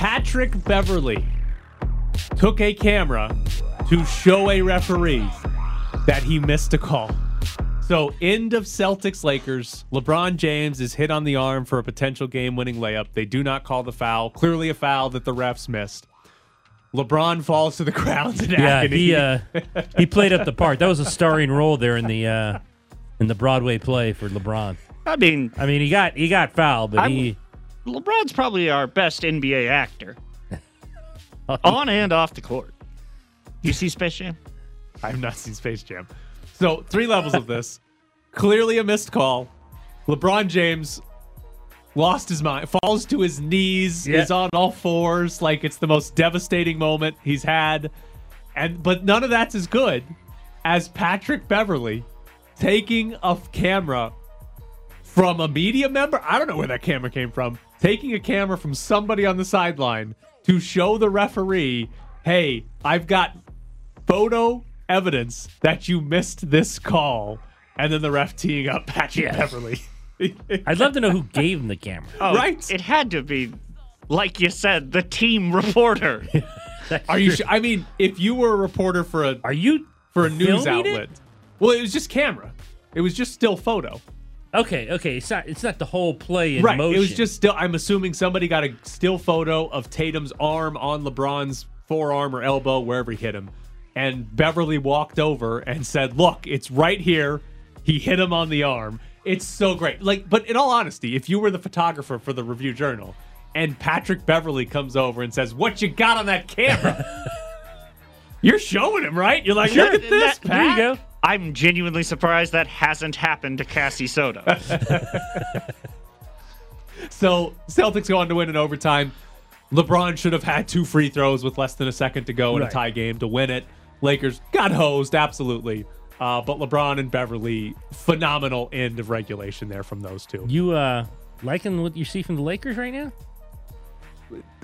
Patrick Beverley took a camera to show a referee that he missed a call. So, end of Celtics Lakers. LeBron James is hit on the arm for a potential game winning layup. They do not call the foul. Clearly, a foul that the refs missed. LeBron falls to the ground in Yeah, agony. he uh, he played up the part. That was a starring role there in the uh, in the Broadway play for LeBron. I mean, I mean, he got he got fouled, but I'm- he LeBron's probably our best NBA actor, on and off the court. You see Space Jam? I've not seen Space Jam. So, three levels of this. Clearly a missed call. LeBron James lost his mind, falls to his knees, Yeah. is on all fours, like it's the most devastating moment he's had. And but none of that's as good as Patrick Beverley taking a camera from a media member. I don't know where that camera came from. Taking a camera from somebody on the sideline to show the referee, hey, I've got photo evidence that you missed this call. And then the ref teeing up Patrick Yes. Beverley. I'd love to know who gave him the camera. Oh, Right. It had to be, like you said, the team reporter. Are you? Sh- I mean, if you were a reporter for a Are you for a news filming it? outlet, well, it was just camera. It was just still photo. Okay, okay. It's not it's not the whole play in right. motion. It was just still. I'm assuming somebody got a still photo of Tatum's arm on LeBron's forearm or elbow, wherever he hit him, and Beverley walked over and said, "Look, it's right here. He hit him on the arm." It's so great. Like, but in all honesty, if you were the photographer for the Review Journal, and Patrick Beverley comes over and says, "What you got on that camera?" You're showing him, right? You're like, look at this, That- Pat. there you go. I'm genuinely surprised that hasn't happened to Cassie Soto. So Celtics go on to win in overtime. LeBron should have had two free throws with less than a second to go in a tie game to win it. Lakers got hosed, absolutely. Uh, but LeBron and Beverley, phenomenal end of regulation there from those two. You uh liking what you see from the Lakers right now?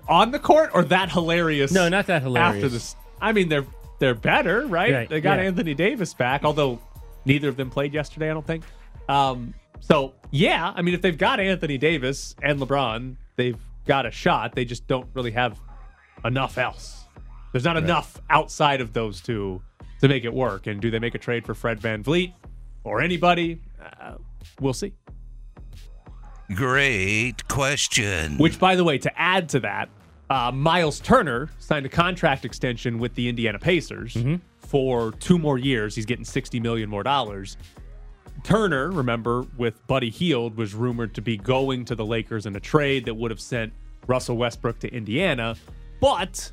On the court or that hilarious? No, not that hilarious. After this, I mean they're they're better, right? Right, They got yeah. Anthony Davis back, although neither of them played yesterday. I don't think. Um, so yeah, I mean if they've got Anthony Davis and LeBron, they've got a shot. They just don't really have enough else. There's not enough outside of those two to make it work. And do they make a trade for Fred VanVleet or anybody? Uh, we'll see. Great question. Which, by the way, to add to that, uh, Miles Turner signed a contract extension with the Indiana Pacers for two more years. He's getting sixty million more dollars. Turner, remember, with Buddy Hield, was rumored to be going to the Lakers in a trade that would have sent Russell Westbrook to Indiana, but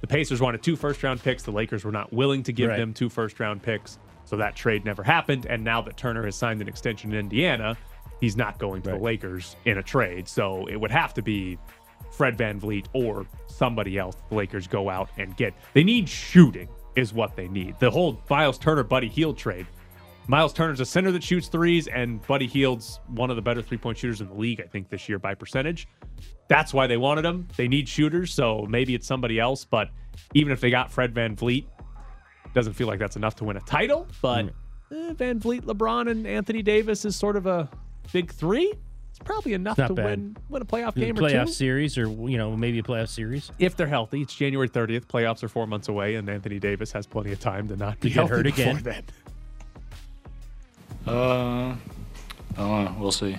the Pacers wanted two first round picks. The Lakers were not willing to give Right. them two first round picks, so that trade never happened. And now that Turner has signed an extension in Indiana, he's not going to the Lakers in a trade. So it would have to be Fred VanVleet or somebody else the Lakers go out and get. They need shooting, is what they need. The whole Miles Turner Buddy Hield trade. Miles Turner's a center that shoots threes, and Buddy Hield's one of the better three point shooters in the league, I think, this year by percentage. That's why they wanted him. They need shooters, so maybe it's somebody else. But even if they got Fred VanVleet, doesn't feel like that's enough to win a title. But eh, VanVleet, LeBron, and Anthony Davis is sort of a big three. It's probably enough Not to bad. win win a playoff The game or a playoff two. series or you know, maybe a playoff series. If they're healthy, it's January 30th. Playoffs are four months away, and Anthony Davis has plenty of time to not be get hurt again. then. Uh, I don't know. We'll see.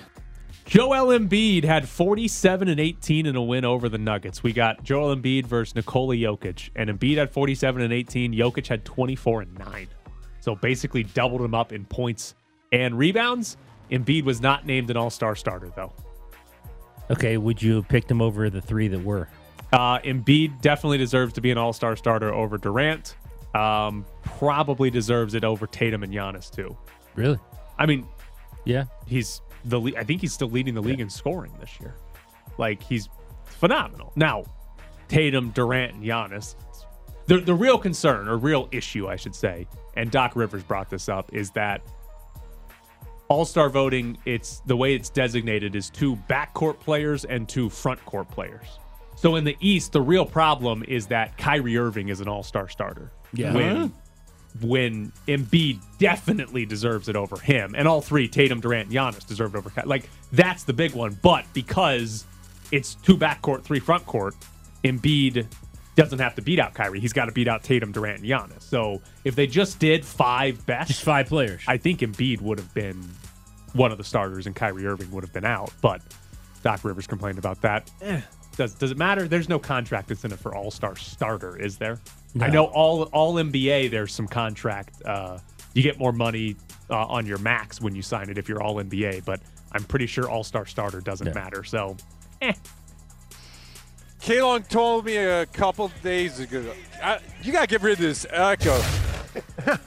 Joel Embiid had 47 and 18 in a win over the Nuggets. We got Joel Embiid versus Nikola Jokic, and Embiid had 47 and 18. Jokic had 24 and 9. So basically doubled him up in points and rebounds. Embiid was not named an all-star starter though. Okay, would you have picked him over the three that were? Uh, Embiid definitely deserves to be an all-star starter over Durant. Um, probably deserves it over Tatum and Giannis too. Really? I mean, Yeah. he's the le- I think he's still leading the league in scoring this year. Like he's phenomenal. Now, Tatum, Durant, and Giannis. The the real concern or real issue, I should say, and Doc Rivers brought this up, is that all-star voting, it's the way it's designated is two backcourt players and two front court players. So in the East, the real problem is that Kyrie Irving is an all-star starter. Yeah. When when Embiid definitely deserves it over him, and all three, Tatum, Durant, Giannis, deserve it over. Ky- Like that's the big one. But because it's two backcourt, three front court, Embiid doesn't have to beat out Kyrie. He's got to beat out Tatum, Durant, and Giannis. So if they just did five best, Just five players. I think Embiid would have been one of the starters and Kyrie Irving would have been out. But Doc Rivers complained about that. Eh, does does it matter? There's no contract incentive for All Star starter, is there? I know all all NBA. There's some contract. Uh, you get more money uh, on your max when you sign it if you're All NBA. But I'm pretty sure All Star starter doesn't Yeah. matter. So, eh. Kalong told me a couple days ago, I, you got to get rid of this echo. I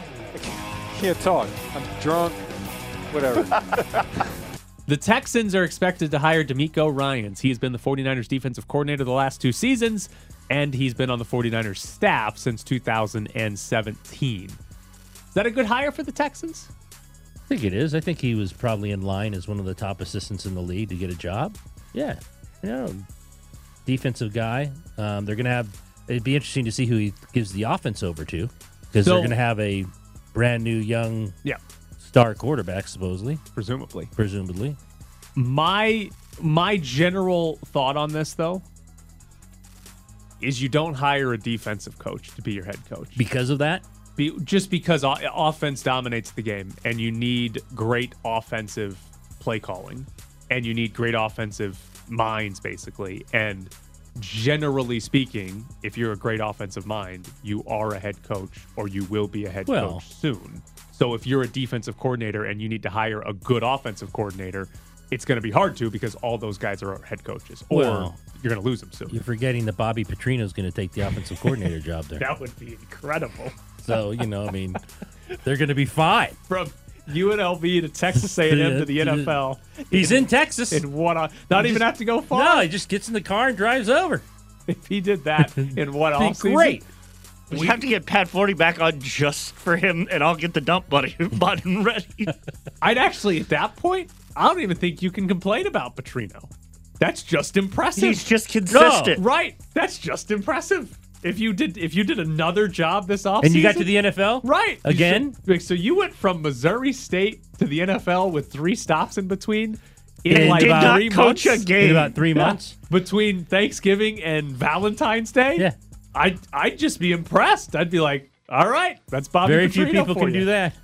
can't talk. I'm drunk. Whatever. The Texans are expected to hire DeMeco Ryans. He has been the 49ers defensive coordinator the last two seasons, and he's been on the 49ers staff since 2017. Is that a good hire for the Texans? I think it is. I think he was probably in line as one of the top assistants in the league to get a job. Yeah, you know, defensive guy. Um, they're gonna have. It'd be interesting to see who he gives the offense over to, because So- they're gonna have a brand new young Yeah, star quarterback, supposedly, presumably. presumably. My my general thought on this though is you don't hire a defensive coach to be your head coach. Because of that, Be, just because o- offense dominates the game and you need great offensive play calling and you need great offensive minds basically. And generally speaking if you're a great offensive mind you are a head coach or you will be a head Well- coach soon. So if you're a defensive coordinator and you need to hire a good offensive coordinator it's going to be hard to because all those guys are head coaches or Well- you're going to lose them soon. you're forgetting that Bobby Petrino's going to take the offensive coordinator job there. that would be incredible. So you know, I mean, they're going to be fine. from UNLV to Texas A&M to the NFL. He's in Texas. in one, o- not even have to go far. No, he just gets in the car and drives over. If he did that in one Be off season, great. We have to get Pat Forde back on just for him, and I'll get the dump buddy button ready. I'd actually at that point, I don't even think you can complain about Petrino. That's just impressive. He's just consistent. right. That's just impressive. If you did, if you did another job this offseason, And you got to the NFL? right You Again? should- so you went from Missouri State to the NFL with three stops in between. In And like Did not three coach months? a game. In about three Yeah. months? between Thanksgiving and Valentine's Day. Yeah. I'd I'd just be impressed. I'd be like, all right, that's Bobby. Very few people can you." do that.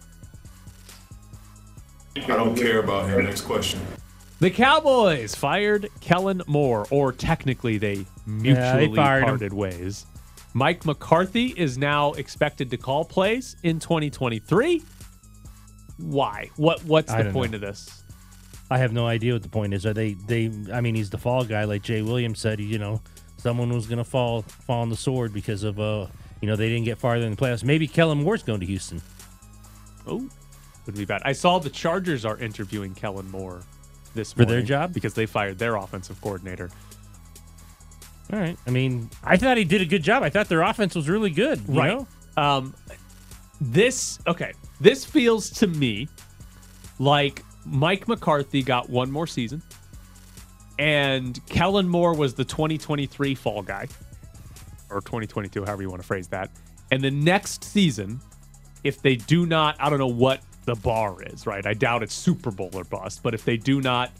I don't care about him. Next question. The Cowboys fired Kellen Moore, or technically they mutually they fired him. parted ways. Mike McCarthy is now expected to call plays in 2023. Why? What What's the point know. of this? I have no idea what the point is. Are they? They? I mean, he's the fall guy, like Jay Williams said. You know, someone was going to fall fall on the sword because of uh, you know, they didn't get farther in the playoffs. Maybe Kellen Moore's going to Houston. Oh, would be bad. I saw the Chargers are interviewing Kellen Moore this For their job? because they fired their offensive coordinator. All right. I mean, I thought he did a good job. I thought their offense was really good. you right. know? Um, this okay. This feels to me like Mike McCarthy got one more season, and Kellen Moore was the 2023 fall guy, or 2022, however you want to phrase that. And the next season, if they do not, I don't know what the bar is, right? I doubt it's Super Bowl or bust, but if they do not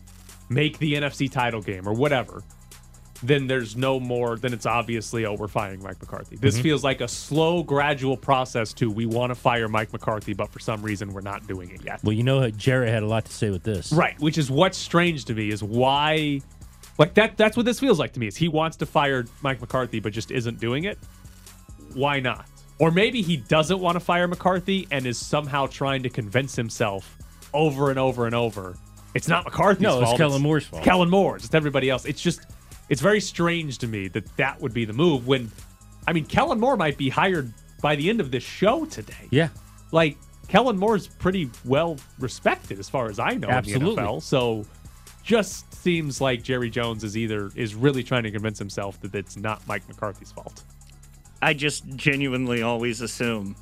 make the NFC title game or whatever, then there's no more. Then it's obviously, oh, we're firing Mike McCarthy. This mm-hmm. feels like a slow, gradual process to we want to fire Mike McCarthy, but for some reason we're not doing it yet. Well, you know, Jarrett had a lot to say with this. Right, which is what's strange to me is why, like that. That's what this feels like to me. Is he wants to fire Mike McCarthy but just isn't doing it? Why not? Or maybe he doesn't want to fire McCarthy and is somehow trying to convince himself over and over and over. It's not McCarthy's No, it's. Kellen Moore's fault. Kellen Moore's. It's everybody else. It's just, it's very strange to me that that would be the move. When, I mean, Kellen Moore might be hired by the end of this show today Yeah. like Kellen Moore's pretty well respected as far as I know Absolutely. in the NFL. So just seems like Jerry Jones is either is really trying to convince himself that it's not Mike McCarthy's fault. I just genuinely always assume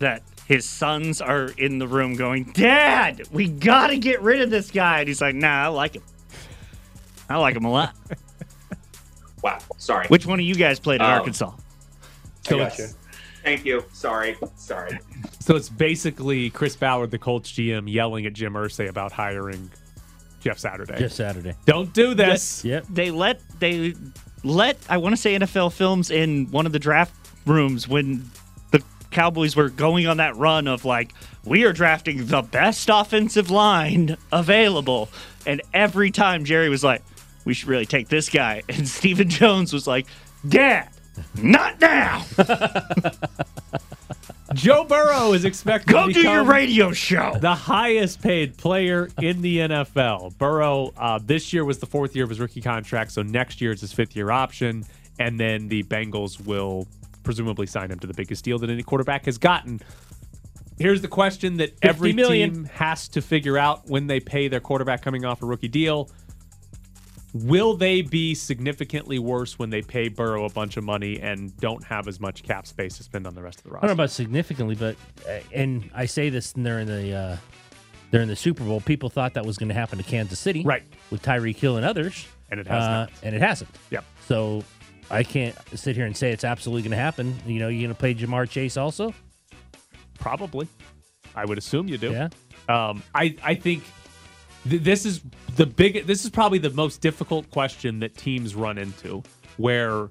that his sons are in the room going, Dad, we got to get rid of this guy. And he's like, Nah, I like him. I like him a lot. Wow. Sorry. Which one of you guys played at Oh. Arkansas? So I got it's, you. Thank you. Sorry. Sorry. so it's basically Chris Ballard, the Colts GM, yelling at Jim Irsay about hiring Jeff Saturday. Jeff Saturday. Don't do this. Yep. They let they let I want to say NFL Films in one of the draft rooms when the Cowboys were going on that run of like we are drafting the best offensive line available, and every time Jerry was like, "We should really take this guy," and Stephen Jones was like, "Dad, not now. Joe Burrow is expected Go to do your radio show." the highest paid player in the NFL. Burrow, uh, this year was the fourth year of his rookie contract, so next year is his fifth year option, and then the Bengals will presumably sign him to the biggest deal that any quarterback has gotten. Here's the question that every million. team has to figure out when they pay their quarterback coming off a rookie deal. Will they be significantly worse when they pay Burrow a bunch of money and don't have as much cap space to spend on the rest of the roster? I don't know about significantly, but uh, and I say this during the uh, during the Super Bowl, people thought that was going to happen to Kansas City, Right. with Tyreek Hill and others, And it has uh, not. and it hasn't. Yep. So I can't sit here and say it's absolutely going to happen. You know, you're going to play Ja'Marr Chase also? Probably. I would assume you do. Yeah. Um, I I think th- this is the big. This is probably the most difficult question that teams run into, where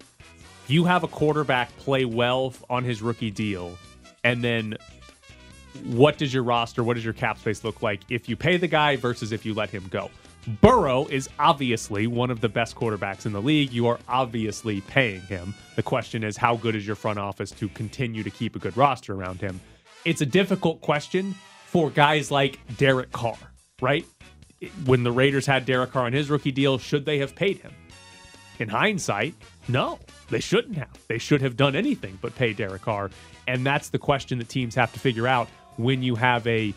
you have a quarterback play well on his rookie deal, and then what does your roster, what does your cap space look like if you pay the guy versus if you let him go? Burrow is obviously one of the best quarterbacks in the league. You are obviously paying him. The question is, how good is your front office to continue to keep a good roster around him? It's a difficult question for guys like Derek Carr, right? When the Raiders had Derek Carr on his rookie deal, should they have paid him? In hindsight, no, they shouldn't have. They should have done anything but pay Derek Carr. And that's the question that teams have to figure out when you have a,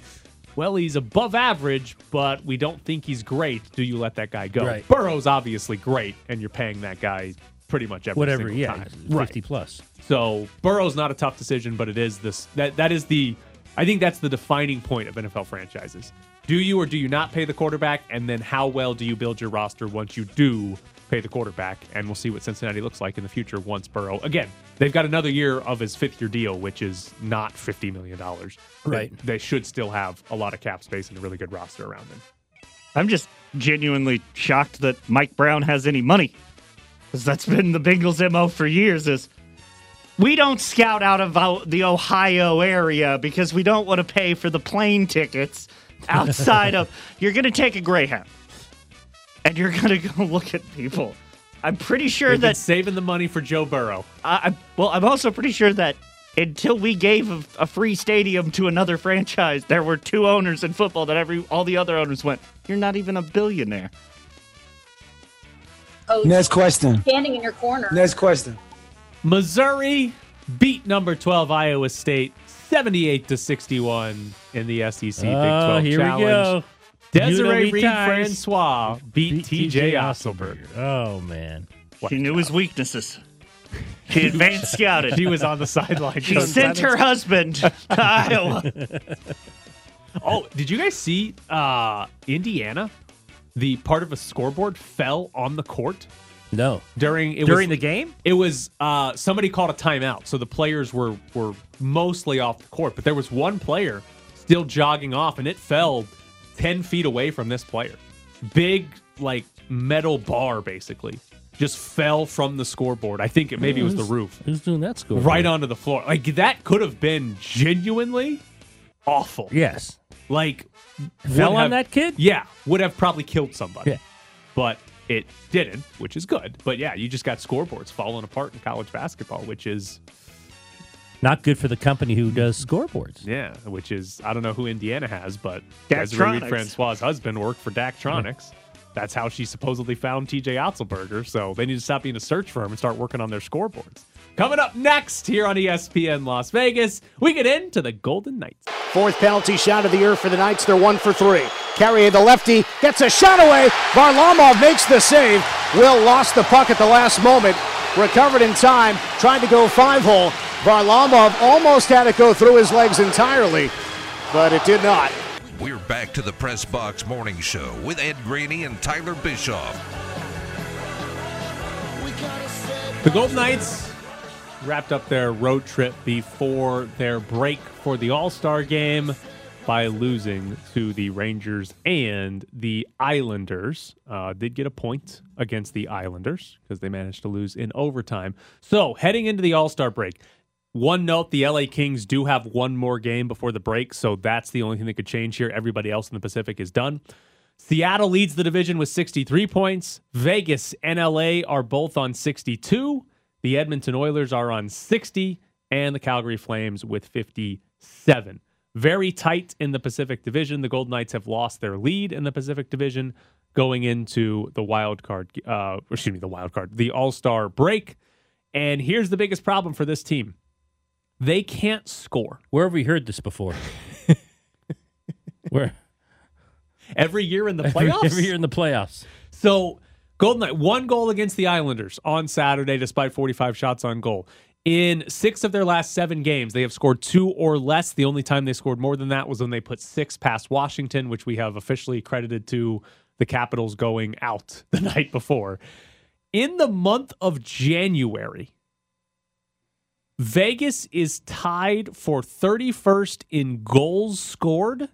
well, he's above average, but we don't think he's great. Do you let that guy go? Right. Burrow's obviously great, and you're paying that guy pretty much every Whatever, single yeah, time. 50 plus. So Burrow's not a tough decision, but it is this that that is the I think that's the defining point of NFL franchises. Do you or do you not pay the quarterback? And then how well do you build your roster once you do pay the quarterback? And we'll see what Cincinnati looks like in the future once Burrow again. They've got another year of his fifth year deal, which is not fifty million dollars. Right. They, they should still have a lot of cap space and a really good roster around them. I'm just genuinely shocked that Mike Brown has any money. Because that's been the Bengals' MO for years is we don't scout out of uh, the Ohio area because we don't want to pay for the plane tickets outside of you're going to take a Greyhound and you're going to go look at people. I'm pretty sure They've that saving the money for Joe Burrow. I, I well, I'm also pretty sure that until we gave a, a free stadium to another franchise, there were two owners in football that every all the other owners went, "You're not even a billionaire." Coach Next question. standing in your corner. Next question. Missouri beat number 12 Iowa State 78 to 61 in the SEC Big 12 Oh, here Challenge. we go. Desiree Unity Reed ties. Francois beat TJ Otzelberger. Oh, man. She knew his weaknesses. He advanced scouted. She was on the sideline. She sent her husband to Iowa. Oh, did you guys see uh, Indiana? The part of a scoreboard fell on the court No. during it During was, the game? It was uh, somebody called a timeout, so the players were were mostly off the court, but there was one player still jogging off, and it fell ten feet away from this player. Big like metal bar, basically, just fell from the scoreboard. I think it maybe it was the roof Who's doing that score? right onto the floor. Like that could have been genuinely awful. Yes. Like Fell on have- that kid? Yeah, would have probably killed somebody. Yeah. But it didn't, which is good. But yeah, you just got scoreboards falling apart in college basketball, which is Not good for the company who does scoreboards. yeah, which is I don't know who Indiana has, but Daktronics. Desiree Reed Francois' husband worked for Daktronics. That's how she supposedly found TJ Otzelberger. So they need to stop being a search firm and start working on their scoreboards. Coming up next here on ESPN Las Vegas, we get into the Golden Knights. Fourth penalty shot of the year for the Knights. They're one for three. Carrier, the lefty, gets a shot away. Varlamov makes the save. Will lost the puck at the last moment. Recovered in time. Tried to go five hole. Varlamov almost had it go through his legs entirely, but it did not. We're back to the Press Box Morning Show with Ed Graney and Tyler Bischoff. The Golden Knights wrapped up their road trip before their break for the All Star game. by losing to the Rangers and the Islanders. Uh, did get a point against the Islanders because they managed to lose in overtime. So heading into the All Star break, one note: the LA Kings do have one more game before the break, so that's the only thing that could change here. Everybody else in the Pacific is done. Seattle leads the division with 63 points. Vegas and LA are both on 62. The Edmonton Oilers are on 60, and the Calgary Flames with 57. Very tight in the Pacific Division. The Golden Knights have lost their lead in the Pacific Division going into the wild card, uh, excuse me, the wild card, the All Star break. And here's the biggest problem for this team they can't score. Where have we heard this before? Where? Every year in the playoffs? Every year in the playoffs. So, Golden Knight, one goal against the Islanders on Saturday, despite 45 shots on goal. In six of their last seven games, they have scored two or less. The only time they scored more than that was when they put six past Washington, which we have officially credited to the Capitals going out the night before. In the month of January, Vegas is tied for 31st in goals scored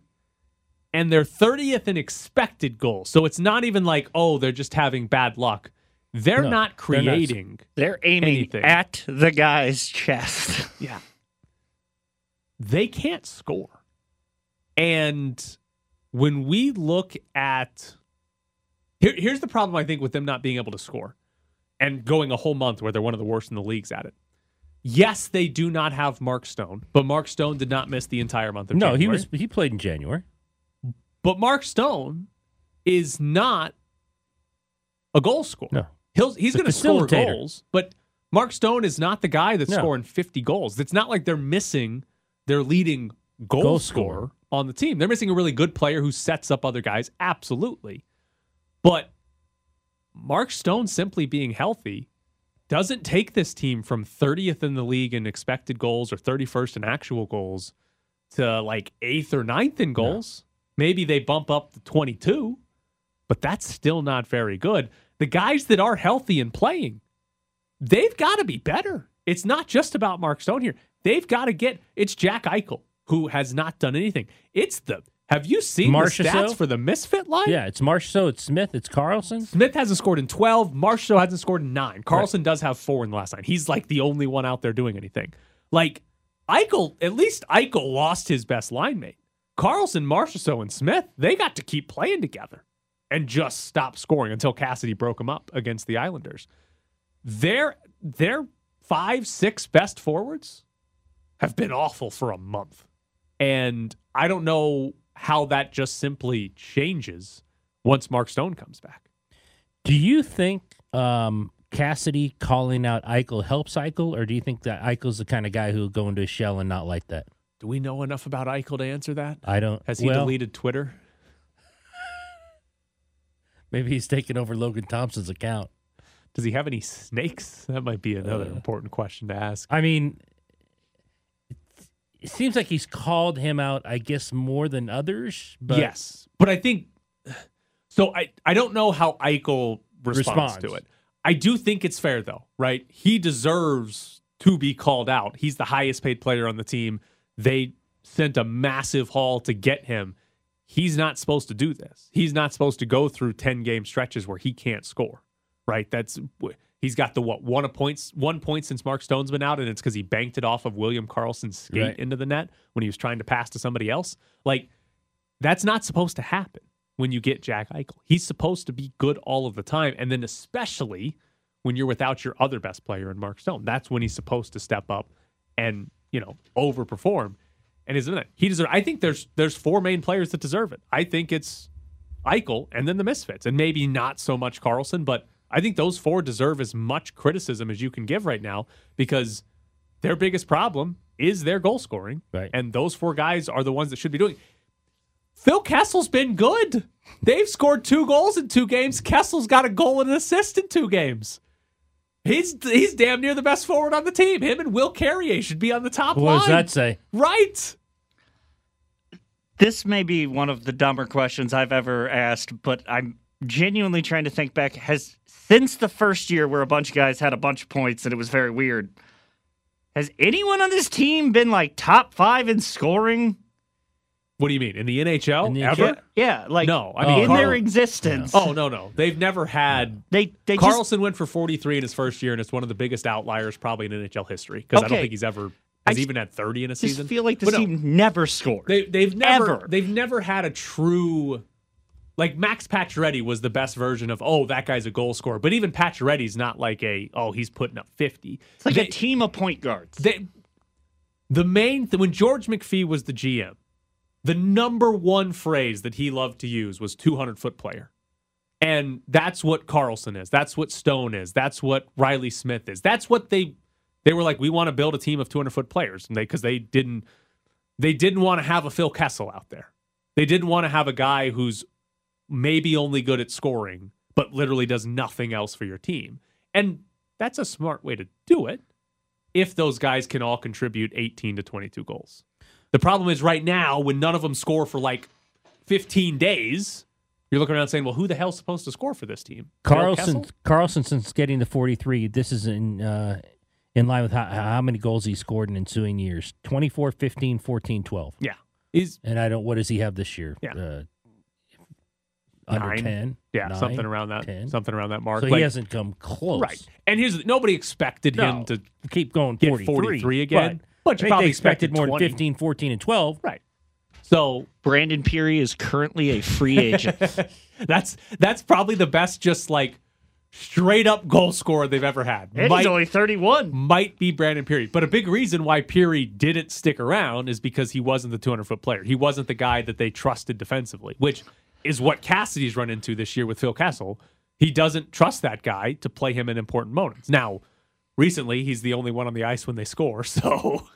and they're 30th in expected goals. So it's not even like, oh, they're just having bad luck. They're No, not they're not. creating. They're aiming Anything. at the guy's chest. Yeah. They can't score. And when we look at here, here's the problem I think with them not being able to score and going a whole month where they're one of the worst in the leagues at it. Yes, they do not have Mark Stone, but Mark Stone did not miss the entire month of No, January. he was he played in January. But Mark Stone is not a goal scorer. No. He'll, he's going to score goals, but Mark Stone is not the guy that's No. scoring 50 goals. It's not like they're missing their leading goal, Goal scorer scorer. on the team. They're missing a really good player who sets up other guys, absolutely. But Mark Stone simply being healthy doesn't take this team from 30th in the league in expected goals or 31st in actual goals to like eighth or ninth in goals. Maybe they bump up to 22, but that's still not very good. The guys that are healthy and playing, they've got to be better. It's not just about Mark Stone here. They've got to get it's Jack Eichel who has not done anything. It's the have you seen Marchessault? the stats for the misfit line? Yeah, it's Marchessault, it's Smith, it's Karlsson. Smith hasn't scored in 12. Marshall hasn't scored in nine. Karlsson does have four in the last nine. He's like the only one out there doing anything. Like Eichel, at least Eichel lost his best line mate. Karlsson, Marchessault, and Smith, they got to keep playing together and just stop scoring until Cassidy broke them up against the Islanders. Their their five, six best forwards have been awful for a month. And I don't know how that just simply changes once Mark Stone comes back. Do you think um, Cassidy calling out Eichel helps Eichel, or do you think that Eichel's the kind of guy who will go into a shell and not like that? Do we know enough about Eichel to answer that? I don't. Has he well, deleted Twitter? Maybe he's taking over Logan Thompson's account. Does he have any snakes? That might be another Uh, important question to ask. I mean, it, seems like he's called him out, I guess, more than others. But yes, but I think so. I I don't know how Eichel responds, Responds. to it. I do think it's fair though, right? He deserves to be called out. He's the highest paid player on the team. They sent a massive haul to get him. He's not supposed to do this. He's not supposed to go through 10 game stretches where he can't score. Right? That's he's got the what one points one point since Mark Stone's been out and it's cuz he banked it off of William Karlsson's skate Right. into the net when he was trying to pass to somebody else. Like that's not supposed to happen when you get Jack Eichel. He's supposed to be good all of the time. And then, especially when you're without your other best player in Mark Stone, that's when he's supposed to step up and, you know, overperform. And isn't it? He deserves, I think there's there's four main players that deserve it. I think it's Eichel and then the Misfits, and maybe not so much Karlsson, but I think those four deserve as much criticism as you can give right now because their biggest problem is their goal scoring. Right. And those four guys are the ones that should be doing. Phil Kessel's been good. They've scored two goals in two games. Kessel's got a goal and an assist in two games. He's he's damn near the best forward on the team. Him and Will Carrier should be on the top what line. does that say? Right. This may be one of the dumber questions I've ever asked, but I'm genuinely trying to think back. Has since the first year where a bunch of guys had a bunch of points and it was very weird, has anyone on this team been like top five in scoring What do you mean in the NHL? In the ever? Yeah, like No, I Oh, mean in Carl- their existence. no, I in mean their Carl- existence. Oh no no, They- no no. They've never had. They they just Karlsson went for 43 in his first year, and it's one of the biggest outliers probably in NHL history because I don't think he's ever I has just- even had 30 in a season. I just feel like this no, team never scored. They they've never Ever. they've never had a true like Max Pacioretty was the best version of oh that guy's a goal scorer, but even Pacioretty's not like a oh he's putting up 50. it's like They- a team of point guards. they, the main th- when George McPhee was the GM, the number one phrase that he loved to use was 200 foot player. And that's what Karlsson is. That's what Stone is. That's what Riley Smith is. That's what they they were like we want to build a team of 200 foot players and they cuz they didn't they didn't want to have a Phil Kessel out there. They didn't want to have a guy who's maybe only good at scoring but literally does nothing else for your team. And that's a smart way to do it if those guys can all contribute 18 to 22 goals. The problem is right now when none of them score for like 15 days, you're looking around saying, "Well, who the hell's supposed to score for this team?" Karlsson? Karlsson, since getting to 43, this is in uh, in line with how, how many goals he scored in ensuing years 24, 15, 14, 12. Yeah. He's And I don't, what does he have this year? Yeah. Uh, under Nine. 10? yeah, Nine? something around that 10? something around that mark. So Like, he hasn't come close. right. And here's nobody expected him to Keep going get 43, 43 again, but you probably they expected more 20. than 15, 14, and 12. Right. So Brandon Pirri is currently a free agent. that's that's probably the best just like straight up goal scorer they've ever had. and Might- he's only 31. might be Brandon Pirri. But a big reason why Pirri didn't stick around is because he wasn't the 200 foot player. He wasn't the guy that they trusted defensively, which is what Cassidy's run into this year with Phil Kessel. He doesn't trust that guy to play him in important moments. Now, recently, he's the only one on the ice when they score. So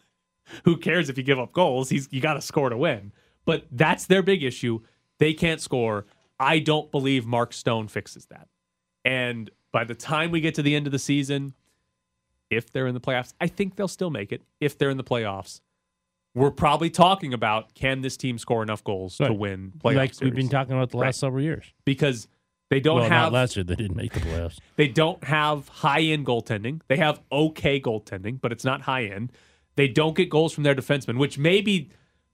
who cares if you give up goals? He's you got to score to win. But that's their big issue. They can't score. I don't believe Mark Stone fixes that. And by the time we get to the end of the season, if they're in the playoffs, I think they'll still make it. If they're in the playoffs, we're probably talking about can this team score enough goals to win playoffs? like series? we've been talking about the last Right. several years. because they don't well, have last year. They didn't make the playoffs. they don't have high end goaltending. They have okay goaltending, but it's not high end. They don't get goals from their defensemen, which maybe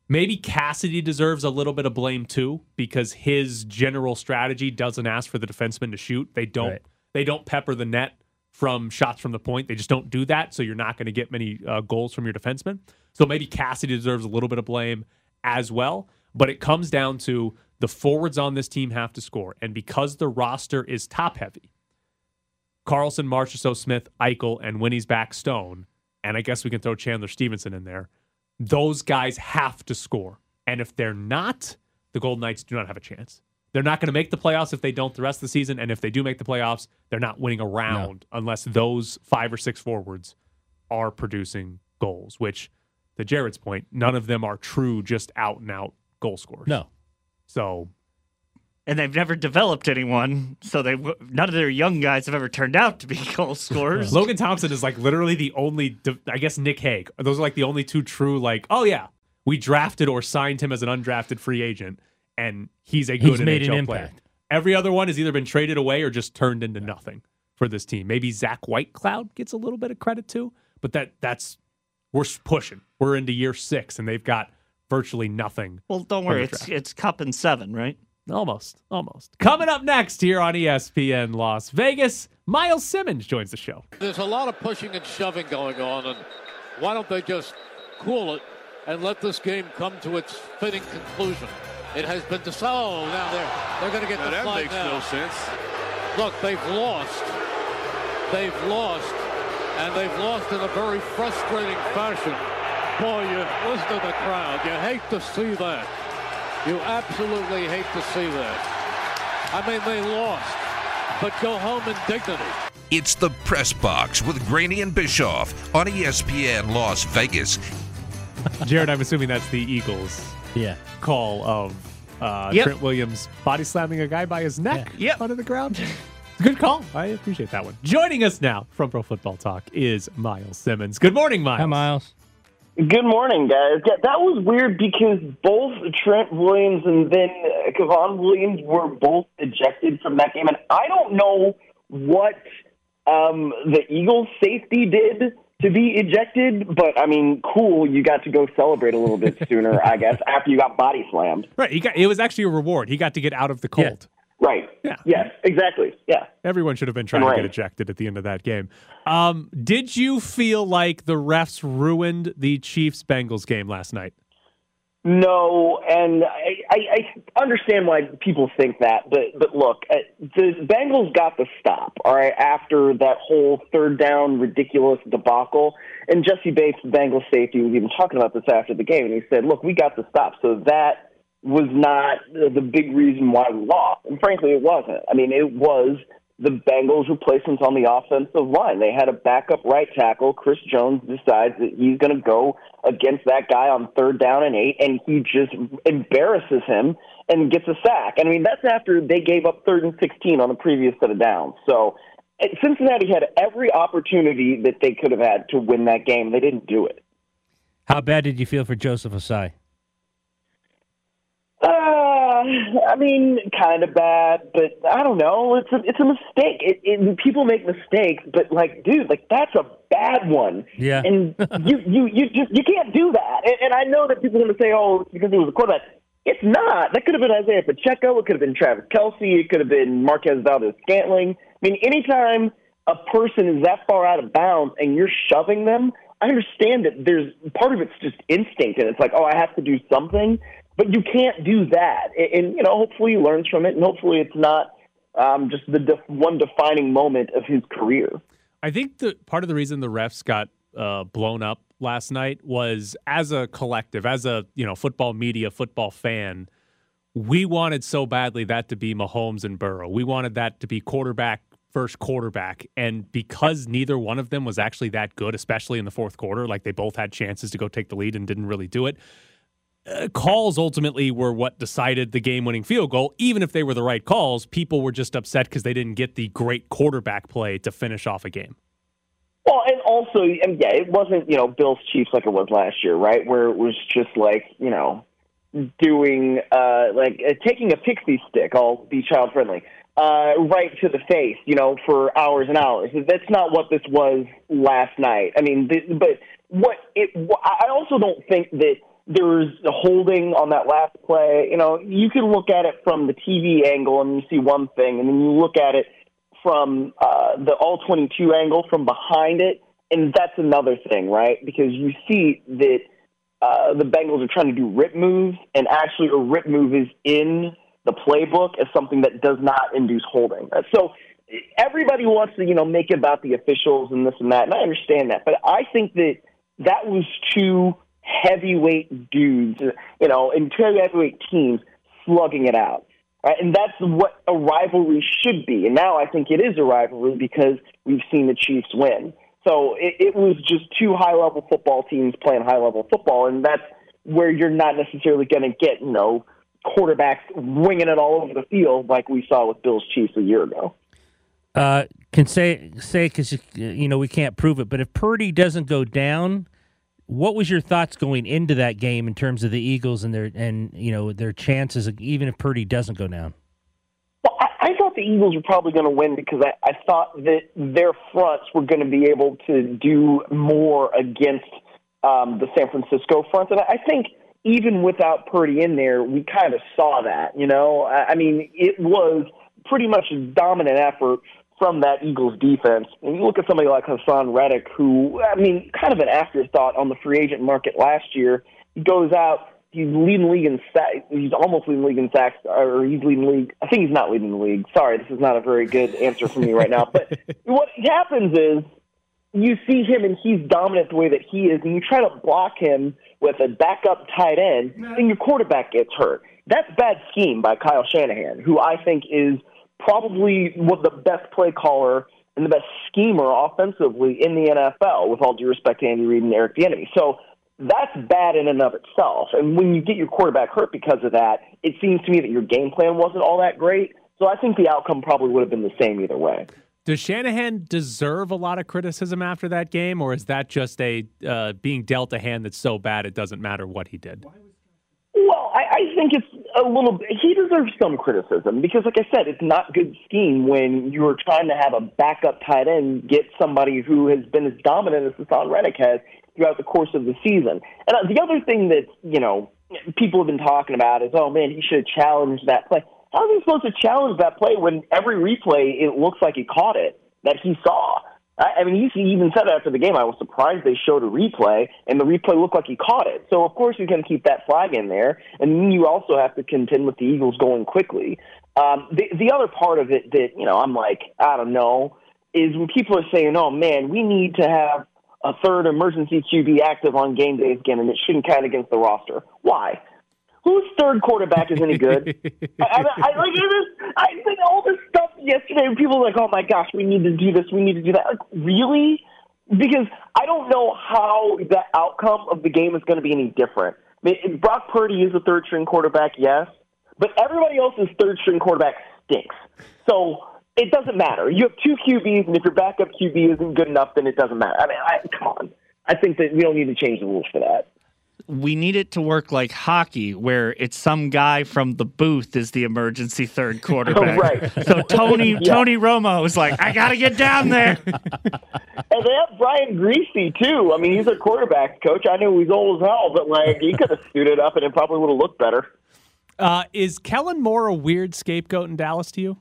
maybe Cassidy deserves a little bit of blame too, because his general strategy doesn't ask for the defenseman to shoot. They don't Right. they don't pepper the net from shots from the point. They just don't do that. So you're not going to get many uh, goals from your defenseman. So maybe Cassidy deserves a little bit of blame as well. But it comes down to the forwards on this team have to score. And because the roster is top heavy, Karlsson, Marchessault, Smith, Eichel, and when he's back, Stone, and I guess we can throw Chandler Stephenson in there. Those guys have to score. And if they're not, the Golden Knights do not have a chance. They're not going to make the playoffs if they don't the rest of the season. And if they do make the playoffs, they're not winning a round unless those five or six forwards are producing goals, which, to Jared's point, none of them are true, just out and out goal scorers. No. So And they've never developed anyone, so they w- none of their young guys have ever turned out to be goal scorers. Logan Thompson is like literally the only, I guess Nick Hague. Those are like the only two true, like, oh yeah, we drafted or signed him as an undrafted free agent, and he's a good He's made an NHL player. impact. Every other one has either been traded away or just turned into nothing for this team. Maybe Zach Whitecloud gets a little bit of credit too, but that that's we're pushing. We're into year six, and they've got virtually nothing. well, don't worry, it's it's cup and seven, right? Almost, almost. Coming up next here on ESPN Las Vegas, Myles Simmons joins the show. There's a lot of pushing and shoving going on, and why don't they just cool it and let this game come to its fitting conclusion? It has been decided. Oh, now they're they're going to get Now, the that makes now. no sense. Look, they've lost. They've lost, and they've lost in a very frustrating fashion. Boy, you listen to the crowd. You hate to see that. You absolutely hate to see that. I mean, they lost, but go home in dignity. It's the Press Box with Graney and Bischoff on ESPN Las Vegas. Jared, I'm assuming that's the Eagles Yeah. call of uh, Yep. Trent Williams body slamming a guy by his neck Yep. under the ground. Good call. I appreciate that one. Joining us now from Pro Football Talk is Myles Simmons. Good morning, Miles. Hi, Miles. Good morning, guys. Yeah, that was weird because both Trent Williams and then uh, Kevon Williams were both ejected from that game, and I don't know what um, the Eagles safety did to be ejected, but I mean, cool. You got to go celebrate a little bit sooner, I guess, after you got body slammed. Right. He got it was actually a reward. He got to get out of the cold. Right. Yeah. Yes. Exactly. Yeah. Everyone should have been trying to get ejected at the end of that game. Um, did you feel like the refs ruined the Chiefs Bengals game last night? No, and I, I, I understand why people think that, but but look, uh, the Bengals got the stop, all right, after that whole third down ridiculous debacle. And Jessie Bates, Bengals safety, was even talking about this after the game, and he said, "Look, we got the stop, so that was not the big reason why we lost." And frankly, it wasn't. I mean, it was the Bengals' replacements on the offensive line. They had a backup right tackle. Chris Jones decides that he's going to go against that guy on third down and eight, and he just embarrasses him and gets a sack. I mean, that's after they gave up third and 16 on the previous set of downs. So eh, Cincinnati had every opportunity that they could have had to win that game. They didn't do it. How bad did you feel for Joseph Ossai? Uh, I mean, kind of bad, but I don't know. It's a it's a mistake. It, it, people make mistakes, but like, dude, like that's a bad one. Yeah. And you you you just you can't do that. And, and I know that people are going to say, oh, it's because he was a quarterback. It's not. That could have been Isaiah Pacheco. It could have been Travis Kelce. It could have been Marquez Valdes-Scantling. I mean, anytime a person is that far out of bounds and you're shoving them, I understand that there's part of it's just instinct and it's like, oh, I have to do something, but you can't do that. And, and you know, hopefully he learns from it, and hopefully it's not um, just the def- one defining moment of his career. I think the part of the reason the refs got uh, blown up last night was as a collective, as a you know football media, football fan, we wanted so badly that to be Mahomes and Burrow. We wanted that to be quarterback first quarterback, and because neither one of them was actually that good, especially in the fourth quarter, like they both had chances to go take the lead and didn't really do it. Uh, calls ultimately were what decided the game-winning field goal. Even if they were the right calls, people were just upset because they didn't get the great quarterback play to finish off a game. Well, and also, and yeah, it wasn't you know Bills Chiefs like it was last year, right? Where it was just like you know doing uh like uh, taking a pixie stick. I'll be child friendly. Uh, right to the face, you know, for hours and hours. That's not what this was last night. I mean, but what it. I also don't think that there was a holding on that last play. You know, you can look at it from the TV angle and you see one thing, and then you look at it from uh, the all 22 angle from behind it, and that's another thing, right? Because you see that uh, the Bengals are trying to do rip moves, and actually a rip move is in the playbook as something that does not induce holding. So everybody wants to, you know, make it about the officials and this and that, and I understand that, but I think that that was two heavyweight dudes, you know, and two heavyweight teams slugging it out. Right? And that's what a rivalry should be. And now I think it is a rivalry because we've seen the Chiefs win. So it, it was just two high level football teams playing high level football, and that's where you're not necessarily going to get, you know, quarterbacks winging it all over the field like we saw with Bills Chiefs a year ago. Uh, can say say because you know we can't prove it, but if Purdy doesn't go down, what was your thoughts going into that game in terms of the Eagles and their and you know their chances, even if Purdy doesn't go down? Well, I, I thought the Eagles were probably going to win because I, I thought that their fronts were going to be able to do more against um, the San Francisco front, and I think even without Purdy in there, we kind of saw that. You know, I, I mean, it was pretty much a dominant effort from that Eagles defense. And you look at somebody like Haason Reddick, who, I mean, kind of an afterthought on the free agent market last year. He goes out, he's leading the league in sacks. He's almost leading the league in sacks, or he's leading the league. I think he's not leading the league. Sorry, this is not a very good answer for me right now. But what happens is you see him and he's dominant the way that he is, and you try to block him with a backup tight end, and your quarterback gets hurt. That's bad scheme by Kyle Shanahan, who I think is probably one of the best play caller and the best schemer offensively in the NFL, with all due respect to Andy Reid and Eric Bieniemy. So that's bad in and of itself. And when you get your quarterback hurt because of that, it seems to me that your game plan wasn't all that great. So I think the outcome probably would have been the same either way. Does Shanahan deserve a lot of criticism after that game, or is that just a uh, being dealt a hand that's so bad it doesn't matter what he did? I, think it's a little. He deserves some criticism because, like I said, it's not good scheme when you are trying to have a backup tight end get somebody who has been as dominant as Haason Reddick has throughout the course of the season. And uh, the other thing that you know people have been talking about is, oh man, he should have challenged that play. How is he supposed to challenge that play when every replay it looks like he caught it that he saw? I, I mean, he even said after the game, I was surprised they showed a replay, and the replay looked like he caught it. So, of course, going to keep that flag in there. And then you also have to contend with the Eagles going quickly. Um, the, the other part of it that, you know, I'm like, I don't know, is when people are saying, oh, man, we need to have a third emergency QB active on game days again, and it shouldn't count against the roster. Why? Whose third quarterback is any good? I, I, I like this. I think all this stuff yesterday. People were like, "Oh my gosh, we need to do this. We need to do that." Like, really? Because I don't know how the outcome of the game is going to be any different. I mean, Brock Purdy is a third string quarterback, yes, but everybody else's third string quarterback stinks. So it doesn't matter. You have two QBs, and if your backup QB isn't good enough, then it doesn't matter. I mean, I, come on. I think that we don't need to change the rules for that we need it to work like hockey, where it's some guy from the booth is the emergency third quarterback. right. So Tony yeah. Tony Romo was like, I got to get down there. and they have Brian Griese too. I mean, he's a quarterback coach. I know he's old as hell, but like he could have suited up and it probably would have looked better. Uh, is Kellen Moore a weird scapegoat in Dallas to you?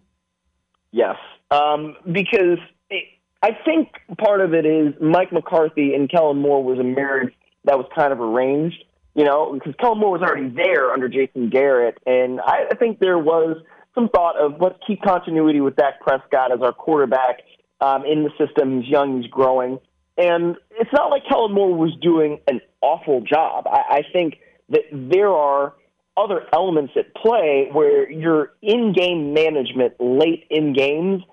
Yes, um, because it, I think part of it is Mike McCarthy and Kellen Moore was a marriage that was kind of arranged, you know, because Kellen Moore was already there under Jason Garrett. And I, I think there was some thought of let's keep continuity with Dak Prescott as our quarterback um, in the system. He's young, he's growing. And it's not like Kellen Moore was doing an awful job. I, I think that there are other elements at play where your in-game management late in games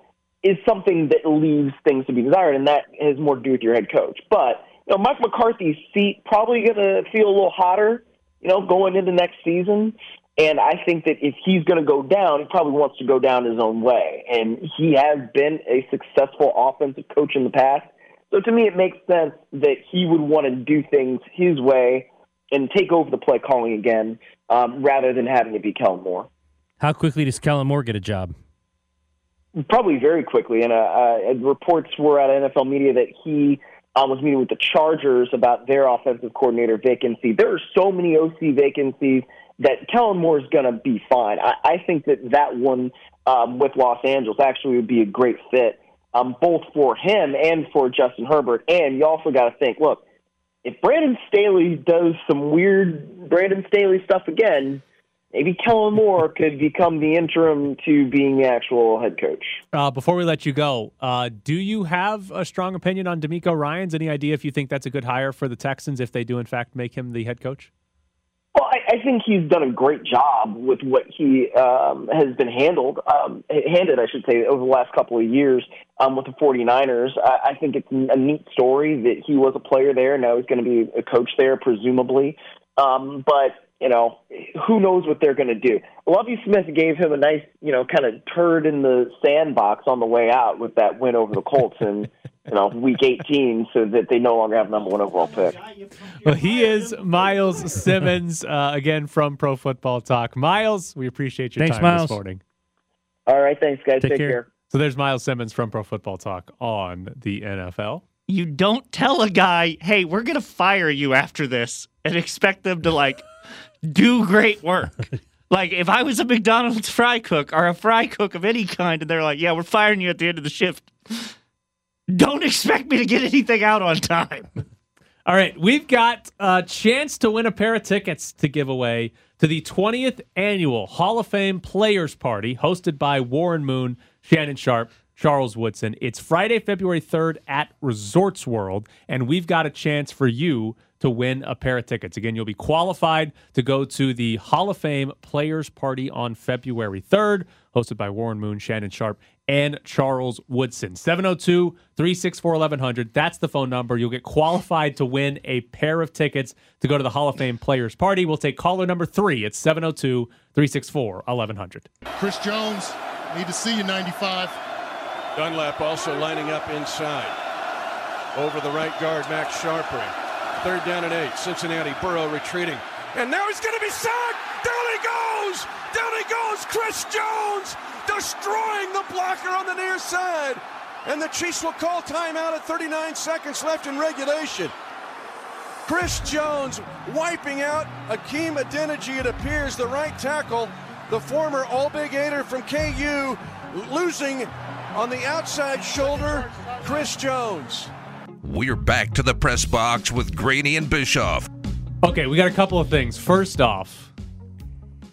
is something that leaves things to be desired, and that has more to do with your head coach. But you know, Mike McCarthy's seat probably going to feel a little hotter, you know, going into next season. And I think that if he's going to go down, he probably wants to go down his own way. And he has been a successful offensive coach in the past. So to me, it makes sense that he would want to do things his way and take over the play calling again um, rather than having it be Kellen Moore. How quickly does Kellen Moore get a job? Probably very quickly. And uh, uh, reports were at NFL Media that he um, was meeting with the Chargers about their offensive coordinator vacancy. There are so many OC vacancies that Kellen Moore is going to be fine. I, I think that that one um, with Los Angeles actually would be a great fit, um, both for him and for Justin Herbert. And you also got to think, look, if Brandon Staley does some weird Brandon Staley stuff again, maybe Kellen Moore could become the interim to being the actual head coach. Uh, before we let you go, uh, do you have a strong opinion on DeMeco Ryans? Any idea if you think that's a good hire for the Texans if they do in fact make him the head coach? Well, I, I think he's done a great job with what he um, has been handled, um, handed, I should say, over the last couple of years um, with the 49ers. I, I think it's a neat story that he was a player there. Now he's going to be a coach there, presumably. Um, but you know, who knows what they're going to do. Lovie Smith gave him a nice, you know, kind of turd in the sandbox on the way out with that win over the Colts in, you know, week 18 so that they no longer have number one overall pick. Well, he is Myles Simmons, uh, again from Pro Football Talk. Myles, we appreciate your thanks, time Myles. this morning. All right. Thanks, guys. Take Take, care. care. So there's Myles Simmons from Pro Football Talk on the NFL. You don't tell a guy, hey, we're going to fire you after this and expect them to, like, do great work. like if I was a McDonald's fry cook or a fry cook of any kind, and they're like, "Yeah, we're firing you at the end of the shift," don't expect me to get anything out on time. All right, we've got a chance to win a pair of tickets to give away to the 20th annual Hall of Fame Players Party hosted by Warren Moon, Shannon Sharpe, Charles Woodson. It's Friday, February 3rd at Resorts World, and we've got a chance for you to win a pair of tickets. Again, you'll be qualified to go to the Hall of Fame Players Party on February 3rd, hosted by Warren Moon, Shannon Sharpe, and Charles Woodson. 702 364 1100. That's the phone number. You'll get qualified to win a pair of tickets to go to the Hall of Fame Players Party. We'll take caller number three. It's 702 364 1100. Chris Jones, need to see you 95. Dunlap also lining up inside. Over the right guard, Max Scharping. Third down and eight. Cincinnati, Burrow retreating. And now he's going to be sacked. Down he goes! Down he goes! Chris Jones destroying the blocker on the near side. And the Chiefs will call timeout at 39 seconds left in regulation. Chris Jones wiping out Hakeem Adeniji, it appears, the right tackle, the former All Big Eighter from KU, losing on the outside shoulder, Chris Jones. We're back to the press box with Graney and Bischoff. Okay, we got a couple of things. First off,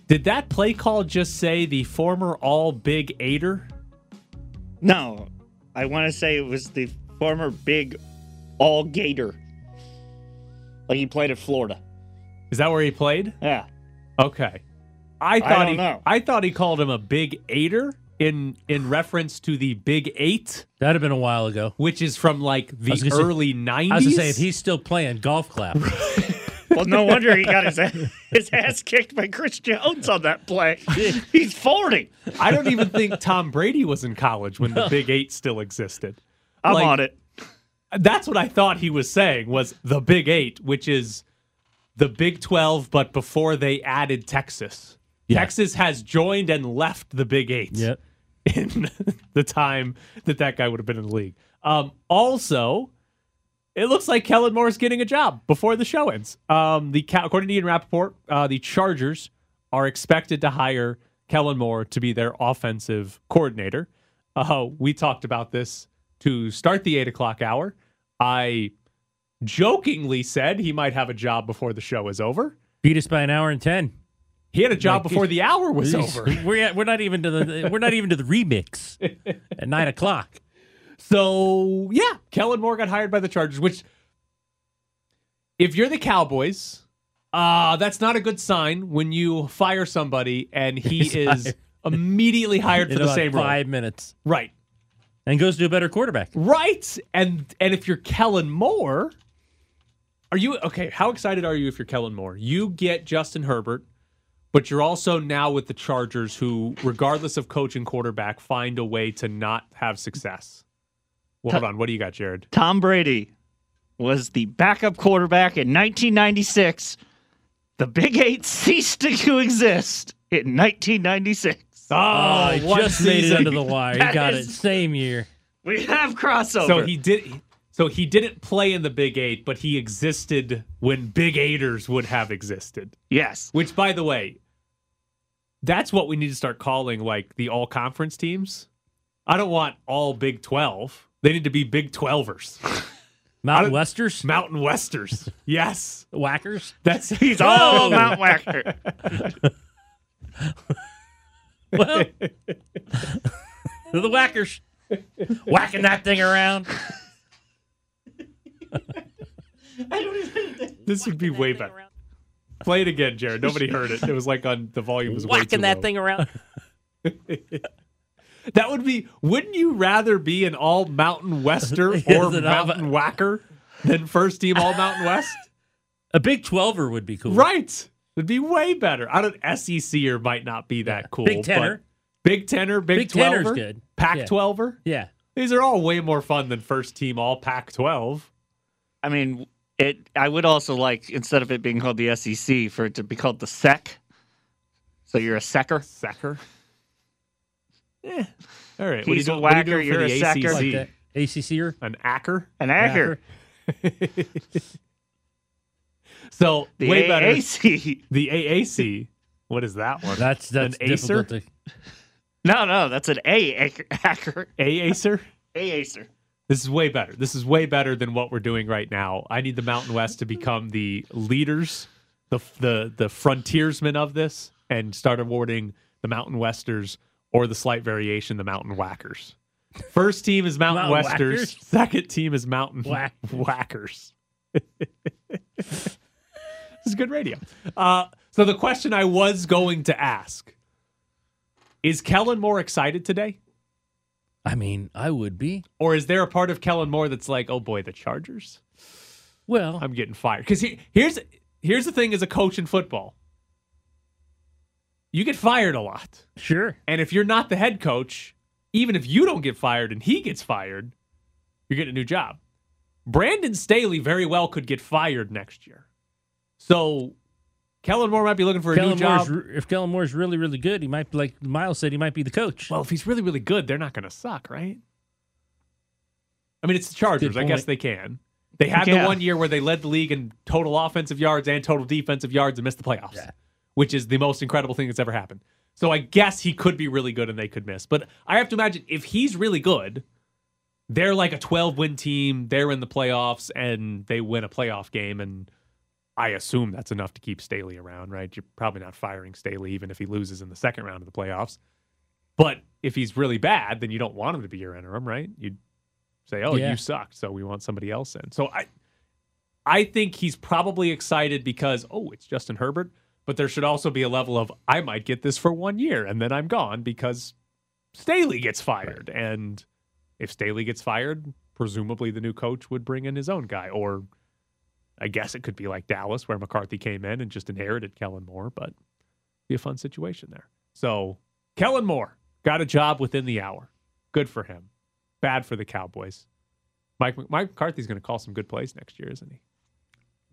did that play call just say the former all big eighter? No, I want to say it was the former big all Gator. Like he played at Florida. Is that where he played? Yeah. Okay. I I thought don't he know. I thought he called him a big eighter in in reference to the Big Eight, That'd have been a while ago. which is from like the was gonna say- early I was nineties. gonna say if he's still playing golf clap. Well, no wonder he got his ass, his ass kicked by Chris Jones on that play. He's 40. I don't even think Tom Brady was in college when the Big Eight still existed. I'm Like, on it. That's what I thought he was saying was the Big Eight, which is the Big Twelve, but before they added Texas. Yeah. Texas has joined and left the Big Eight yep. In the time that that guy would have been in the league. Um, also, it looks like Kellen Moore's getting a job before the show ends. Um, the according to Ian Rapoport, uh, the Chargers are expected to hire Kellen Moore to be their offensive coordinator. Uh, we talked about this to start the eight o'clock hour. I jokingly said he might have a job before the show is over. Beat us by an hour and ten. He had a job Like, before the hour was over. We're we're not even to the we're not even to the remix at nine o'clock. So yeah, Kellen Moore got hired by the Chargers, which if you're the Cowboys, uh, that's not a good sign when you fire somebody and he He's is hired. immediately hired for the same role. five minutes, Right. and goes to a better quarterback. Right. And and if you're Kellen Moore, are you okay? How excited are you if you're Kellen Moore? You get Justin Herbert, but you're also now with the Chargers, who, regardless of coach and quarterback, find a way to not have success. Well, hold on. What do you got, Jared? Tom Brady was the backup quarterback in 1996. The Big Eight ceased to exist in 1996. Oh, oh he one just made it under the wire. He got is- it same year. We have crossover. So he did. So he didn't play in the Big Eight, but he existed when Big Eighters would have existed. yes. Which, by the way, that's what we need to start calling like the all conference teams. I don't want all Big Twelve. They need to be Big Twelvers, Mountain Westers, Mountain Westers. Yes, Whackers. that's He's all Mount Wacker. Well, the Whackers whacking that thing around. this would be way better. Play it again, Jared. Nobody heard it. It was like on the volume was way too Whacking that low. thing around. That would be. Wouldn't you rather be an all Mountain Wester or an all- Mountain Whacker than first team all Mountain West? A big twelver would be cool. Right. It'd be way better. I don't SEC or might not be that cool. Big Tenor. but Big Tenor, Big, Big Tenor's 12 good. Pac Yeah. 12er. Yeah. These are all way more fun than first team all Pac 12. I mean, it. I would also like instead of it being called the SEC for it to be called the SEC. So you're a secker. Secker. Yeah. All right. what are you He's a doing, you whacker, for you're a the secker. ACC? Like that ACCer. An acker? An acker. So The way better. AAC. The AAC. What is that one? That's that's An acer? to. No, no, that's an A acker. acker. A Acer? A acer. This is way better. This is way better than what we're doing right now. I need the Mountain West to become the leaders, the the the frontiersmen of this, and start awarding the Mountain Westers or the slight variation, the Mountain Whackers. First team is Mountain, Mountain Westers. Whackers? Second team is Mountain Whack. Whackers. this is good radio. Uh, so the question I was going to ask is Kellen more excited today? I mean, I would be. Or is there a part of Kellen Moore that's like, oh boy, the Chargers? Well, I'm getting fired. Because he, here's here's the thing as a coach in football. You get fired a lot. sure. And if you're not the head coach, even if you don't get fired and he gets fired, you're getting a new job. Brandon Staley very well could get fired next year. So Kellen Moore might be looking for a Kellen new job. If Kellen Moore's really, really good, he might, like Myles said, he might be the coach. Well, if he's really, really good, they're not going to suck, right? I mean, it's the Chargers. I guess they can. They had Yeah. the one year where they led the league in total offensive yards and total defensive yards and missed the playoffs, Yeah. which is the most incredible thing that's ever happened. So I guess he could be really good and they could miss. But I have to imagine if he's really good, they're like a 12 win team. They're in the playoffs and they win a playoff game. And I assume that's enough to keep Staley around, right? You're probably not firing Staley even if he loses in the second round of the playoffs. But if he's really bad, then you don't want him to be your interim, right? You'd say, "Oh, Yeah. you sucked, so we want somebody else in." So I, I think he's probably excited because oh, it's Justin Herbert. But there should also be a level of I might get this for one year and then I'm gone because Staley gets fired, and if Staley gets fired, presumably the new coach would bring in his own guy, or I guess it could be like Dallas where McCarthy came in and just inherited Kellen Moore, but be a fun situation there. So Kellen Moore got a job within the hour. Good for him. Bad for the Cowboys. Mike Mike McCarthy's going to call some good plays next year, isn't he?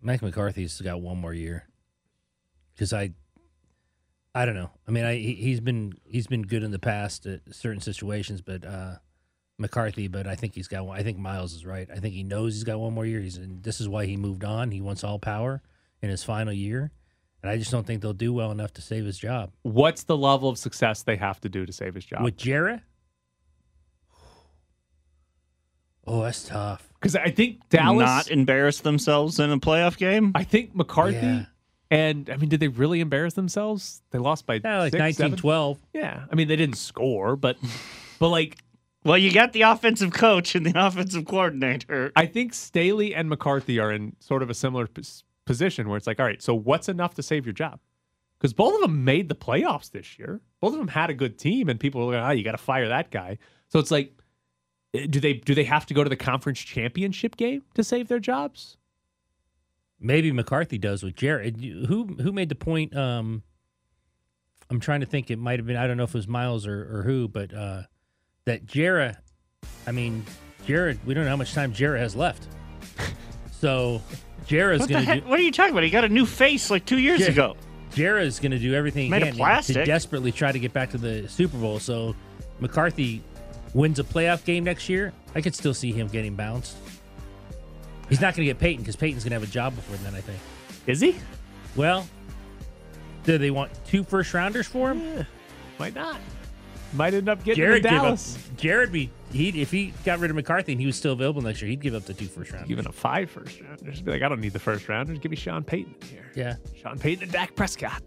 Mike McCarthy's got one more year because I, I don't know. I mean, I he, he's been he's been good in the past at certain situations, but uh, McCarthy. But I think he's got. one I think Myles is right. I think he knows he's got one more year. He's and this is why he moved on. He wants all power in his final year, and I just don't think they'll do well enough to save his job What's the level of success they have to do to save his job? with Jarrett. Oh, that's tough. Because I think Dallas not embarrass themselves in a playoff game. I think McCarthy Yeah. and I mean, did they really embarrass themselves? They lost by Yeah, like six, nineteen seven? twelve. Yeah, I mean they didn't score, but but like Well, you got the offensive coach and the offensive coordinator. I think Staley and McCarthy are in sort of a similar pos- position where it's like, all right, so what's enough to save your job? Because both of them made the playoffs this year. Both of them had a good team, and people were like, oh, you got to fire that guy." So it's like, eh, do they do they have to go to the conference championship game to save their jobs? Maybe McCarthy does with Jared. Who who made the point? Um, I'm trying to think. It might have been. I don't know if it was Myles or, or who, but uh, that Jarrett. I mean, Jared, We don't know how much time Jarrett has left. So Jarrett's What, going to do. what are you talking about? He got a new face like two years Yeah. ago. Jarrett's going to do everything he Made of can to desperately try to get back to the Super Bowl. So McCarthy wins a playoff game next year. I could still see him getting bounced. He's not going to get Payton because Payton's going to have a job before then. I think. Is he? Well, do they want two first rounders for him? Might not. Might end up getting Jared to give up. Dallas. Jared be he if he got rid of McCarthy and he was still available next year, he'd give up the two first rounders. Giving a five first rounders. Just be like, I don't need the first rounders. Give me Sean Payton here. Yeah. Sean Payton and Dak Prescott.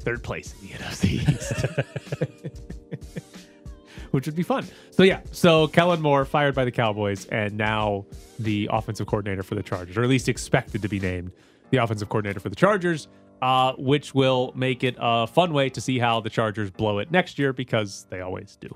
Third place in the NFC East. Which would be fun. So yeah, so Kellen Moore fired by the Cowboys and now the offensive coordinator for the Chargers, or at least expected to be named the offensive coordinator for the Chargers, uh, which will make it a fun way to see how the Chargers blow it next year because they always do.